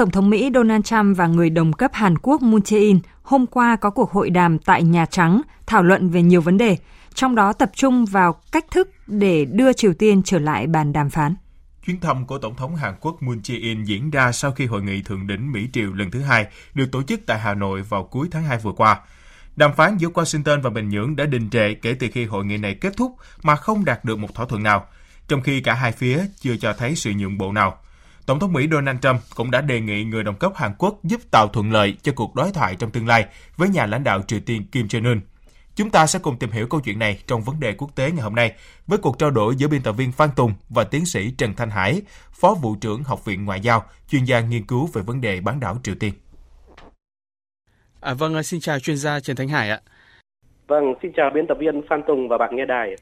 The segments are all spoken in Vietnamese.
Tổng thống Mỹ Donald Trump và người đồng cấp Hàn Quốc Moon Jae-in hôm qua có cuộc hội đàm tại Nhà Trắng thảo luận về nhiều vấn đề, trong đó tập trung vào cách thức để đưa Triều Tiên trở lại bàn đàm phán. Chuyến thăm của Tổng thống Hàn Quốc Moon Jae-in diễn ra sau khi hội nghị thượng đỉnh Mỹ-Triều lần thứ hai được tổ chức tại Hà Nội vào cuối tháng 2 vừa qua. Đàm phán giữa Washington và Bình Nhưỡng đã đình trệ kể từ khi hội nghị này kết thúc mà không đạt được một thỏa thuận nào, trong khi cả hai phía chưa cho thấy sự nhượng bộ nào. Tổng thống Mỹ Donald Trump cũng đã đề nghị người đồng cấp Hàn Quốc giúp tạo thuận lợi cho cuộc đối thoại trong tương lai với nhà lãnh đạo Triều Tiên Kim Jong-un. Chúng ta sẽ cùng tìm hiểu câu chuyện này trong vấn đề quốc tế ngày hôm nay với cuộc trao đổi giữa biên tập viên Phan Tùng và tiến sĩ Trần Thanh Hải, Phó vụ trưởng Học viện Ngoại giao, chuyên gia nghiên cứu về vấn đề bán đảo Triều Tiên. À, vâng, xin chào chuyên gia Trần Thanh Hải ạ. Vâng, xin chào biên tập viên Phan Tùng và bạn nghe đài.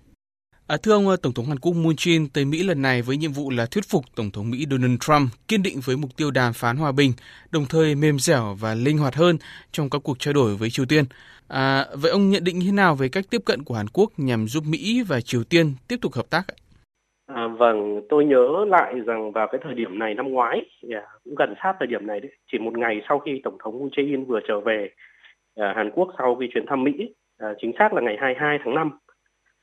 À, thưa ông, Tổng thống Hàn Quốc Moon Jae-in tới Mỹ lần này với nhiệm vụ là thuyết phục Tổng thống Mỹ Donald Trump kiên định với mục tiêu đàm phán hòa bình, đồng thời mềm dẻo và linh hoạt hơn trong các cuộc trao đổi với Triều Tiên. À, vậy ông nhận định như thế nào về cách tiếp cận của Hàn Quốc nhằm giúp Mỹ và Triều Tiên tiếp tục hợp tác? À, vâng, tôi nhớ lại rằng vào cái thời điểm này năm ngoái, cũng gần sát thời điểm này đấy, chỉ một ngày sau khi Tổng thống Moon Jae-in vừa trở về à, Hàn Quốc sau khi chuyến thăm Mỹ, à, chính xác là ngày 22 tháng 5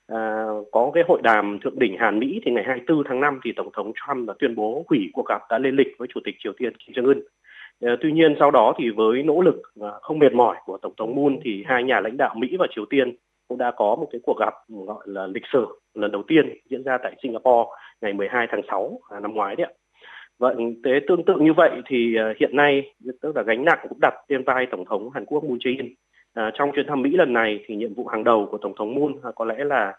à, có cái hội đàm thượng đỉnh Hàn Mỹ thì ngày 24 tháng 5 thì tổng thống Trump đã tuyên bố hủy cuộc gặp đã lên lịch với chủ tịch Triều Tiên Kim Jong Un. À, tuy nhiên sau đó thì với nỗ lực à, không mệt mỏi của tổng thống Moon thì hai nhà lãnh đạo Mỹ và Triều Tiên cũng đã có một cái cuộc gặp gọi là lịch sử lần đầu tiên diễn ra tại Singapore ngày 12 tháng 6 à, năm ngoái đấy ạ. Vậy thế tương tự như vậy thì à, hiện nay tức là gánh nặng cũng đặt trên vai tổng thống Hàn Quốc Moon Jae-in À, trong chuyến thăm Mỹ lần này thì nhiệm vụ hàng đầu của Tổng thống Moon à, có lẽ là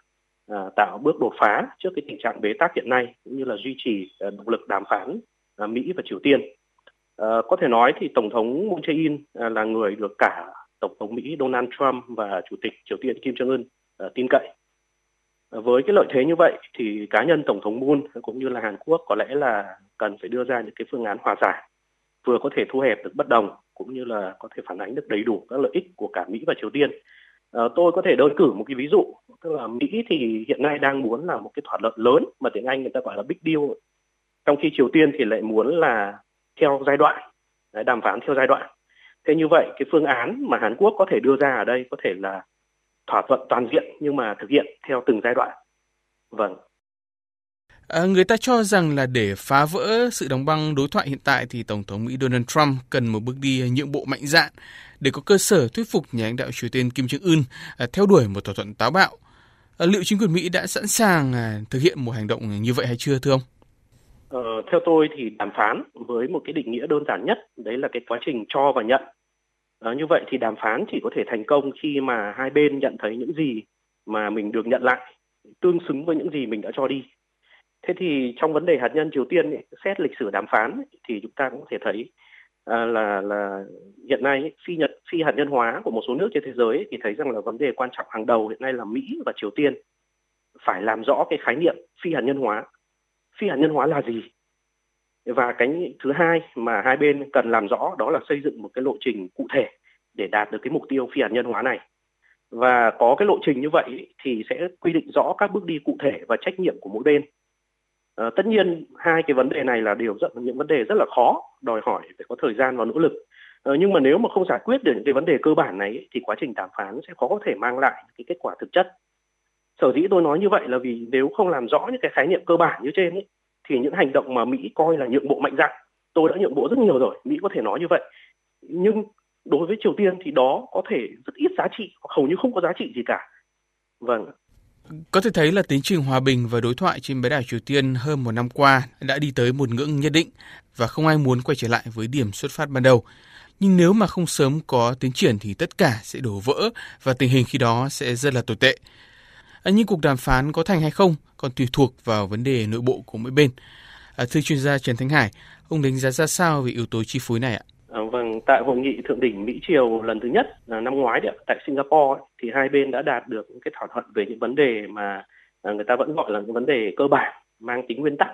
à, tạo bước đột phá trước cái tình trạng bế tắc hiện nay cũng như là duy trì à, động lực đàm phán à, Mỹ và Triều Tiên. À, có thể nói thì Tổng thống Moon Jae-in à, là người được cả Tổng thống Mỹ Donald Trump và Chủ tịch Triều Tiên Kim Jong Un à, tin cậy. À, với cái lợi thế như vậy thì cá nhân Tổng thống Moon cũng như là Hàn Quốc có lẽ là cần phải đưa ra những cái phương án hòa giải vừa có thể thu hẹp được bất đồng cũng như là có thể phản ánh được đầy đủ các lợi ích của cả Mỹ và Triều Tiên. À, tôi có thể đơn cử một cái ví dụ, tức là Mỹ thì hiện nay đang muốn là một cái thỏa thuận lớn mà tiếng Anh người ta gọi là big deal, trong khi Triều Tiên thì lại muốn là theo giai đoạn, đàm phán theo giai đoạn. Thế như vậy cái phương án mà Hàn Quốc có thể đưa ra ở đây có thể là thỏa thuận toàn diện nhưng mà thực hiện theo từng giai đoạn. Vâng. À, người ta cho rằng là để phá vỡ sự đóng băng đối thoại hiện tại thì Tổng thống Mỹ Donald Trump cần một bước đi nhượng bộ mạnh dạn để có cơ sở thuyết phục nhà lãnh đạo Triều Tiên Kim Jong Un à, theo đuổi một thỏa thuận táo bạo. À, liệu chính quyền Mỹ đã sẵn sàng à, thực hiện một hành động như vậy hay chưa thưa ông? Ờ, theo tôi thì đàm phán với một cái định nghĩa đơn giản nhất đấy là cái quá trình cho và nhận. À, như vậy thì đàm phán chỉ có thể thành công khi mà hai bên nhận thấy những gì mà mình được nhận lại tương xứng với những gì mình đã cho đi Thế thì trong vấn đề hạt nhân Triều Tiên ấy, xét lịch sử đàm phán ấy, thì chúng ta cũng có thể thấy à, là là hiện nay ấy, phi nhật phi hạt nhân hóa của một số nước trên thế giới ấy, thì thấy rằng là vấn đề quan trọng hàng đầu hiện nay là Mỹ và Triều Tiên phải làm rõ cái khái niệm phi hạt nhân hóa. Phi hạt nhân hóa là gì? Và cái thứ hai mà hai bên cần làm rõ đó là xây dựng một cái lộ trình cụ thể để đạt được cái mục tiêu phi hạt nhân hóa này. Và có cái lộ trình như vậy thì sẽ quy định rõ các bước đi cụ thể và trách nhiệm của mỗi bên À, tất nhiên hai cái vấn đề này là đều rất những vấn đề rất là khó, đòi hỏi phải có thời gian và nỗ lực. À, nhưng mà nếu mà không giải quyết được những cái vấn đề cơ bản này thì quá trình đàm phán sẽ khó có thể mang lại cái kết quả thực chất. Sở dĩ tôi nói như vậy là vì nếu không làm rõ những cái khái niệm cơ bản như trên ấy, thì những hành động mà Mỹ coi là nhượng bộ mạnh dạn, tôi đã nhượng bộ rất nhiều rồi, Mỹ có thể nói như vậy. Nhưng đối với Triều Tiên thì đó có thể rất ít giá trị, hầu như không có giá trị gì cả. Vâng. Có thể thấy là tiến trình hòa bình và đối thoại trên bán đảo Triều Tiên hơn một năm qua đã đi tới một ngưỡng nhất định và không ai muốn quay trở lại với điểm xuất phát ban đầu. Nhưng nếu mà không sớm có tiến triển thì tất cả sẽ đổ vỡ và tình hình khi đó sẽ rất là tồi tệ. À, nhưng cuộc đàm phán có thành hay không còn tùy thuộc vào vấn đề nội bộ của mỗi bên. À, thưa chuyên gia Trần Thanh Hải, ông đánh giá ra sao về yếu tố chi phối này ạ? À, vâng, tại hội nghị thượng đỉnh Mỹ Triều lần thứ nhất là năm ngoái đấy, tại Singapore thì hai bên đã đạt được cái thỏa thuận về những vấn đề mà à, người ta vẫn gọi là những vấn đề cơ bản mang tính nguyên tắc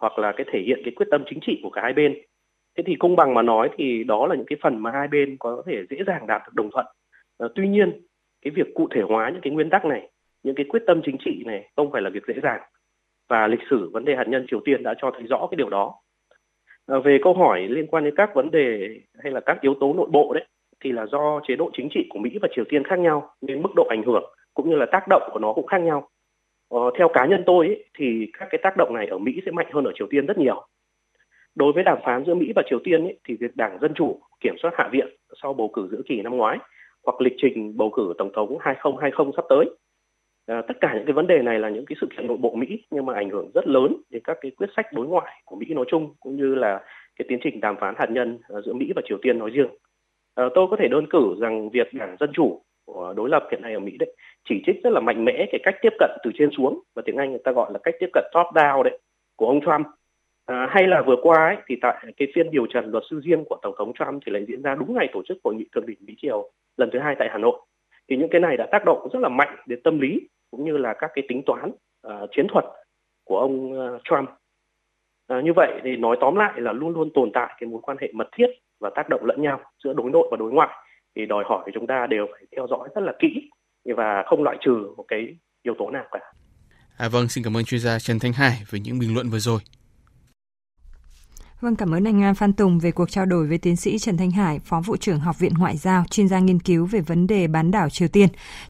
hoặc là cái thể hiện cái quyết tâm chính trị của cả hai bên. Thế thì công bằng mà nói thì đó là những cái phần mà hai bên có thể dễ dàng đạt được đồng thuận. À, tuy nhiên cái việc cụ thể hóa những cái nguyên tắc này những cái quyết tâm chính trị này không phải là việc dễ dàng. Và lịch sử vấn đề hạt nhân Triều Tiên đã cho thấy rõ cái điều đó. À, về câu hỏi liên quan đến các vấn đề hay là các yếu tố nội bộ đấy thì là do chế độ chính trị của Mỹ và Triều Tiên khác nhau nên mức độ ảnh hưởng cũng như là tác động của nó cũng khác nhau. Ờ, theo cá nhân tôi ấy, thì các cái tác động này ở Mỹ sẽ mạnh hơn ở Triều Tiên rất nhiều. Đối với đàm phán giữa Mỹ và Triều Tiên ấy, thì việc Đảng Dân Chủ kiểm soát Hạ viện sau bầu cử giữa kỳ năm ngoái hoặc lịch trình bầu cử Tổng thống 2020 sắp tới À, tất cả những cái vấn đề này là những cái sự kiện nội bộ Mỹ nhưng mà ảnh hưởng rất lớn đến các cái quyết sách đối ngoại của Mỹ nói chung cũng như là cái tiến trình đàm phán hạt nhân ờ, giữa Mỹ và Triều Tiên nói riêng. À, tôi có thể đơn cử rằng việc đảng Dân chủ của đối lập hiện nay ở Mỹ đấy chỉ trích rất là mạnh mẽ cái cách tiếp cận từ trên xuống và tiếng Anh người ta gọi là cách tiếp cận top down đấy của ông Trump. À, hay là vừa qua ấy, thì tại cái phiên điều trần luật sư riêng của tổng thống Trump thì lại diễn ra đúng ngày tổ chức hội nghị thượng đỉnh Mỹ Triều lần thứ hai tại Hà Nội thì những cái này đã tác động rất là mạnh đến tâm lý cũng như là các cái tính toán uh, chiến thuật của ông uh, Trump. Uh, như vậy thì nói tóm lại là luôn luôn tồn tại cái mối quan hệ mật thiết và tác động lẫn nhau giữa đối nội và đối ngoại thì đòi hỏi chúng ta đều phải theo dõi rất là kỹ và không loại trừ một cái yếu tố nào cả. À, vâng, xin cảm ơn chuyên gia Trần Thanh Hải với những bình luận vừa rồi. Vâng, cảm ơn anh à, Phan Tùng về cuộc trao đổi với tiến sĩ Trần Thanh Hải, Phó Vụ trưởng Học viện Ngoại giao, chuyên gia nghiên cứu về vấn đề bán đảo Triều Tiên.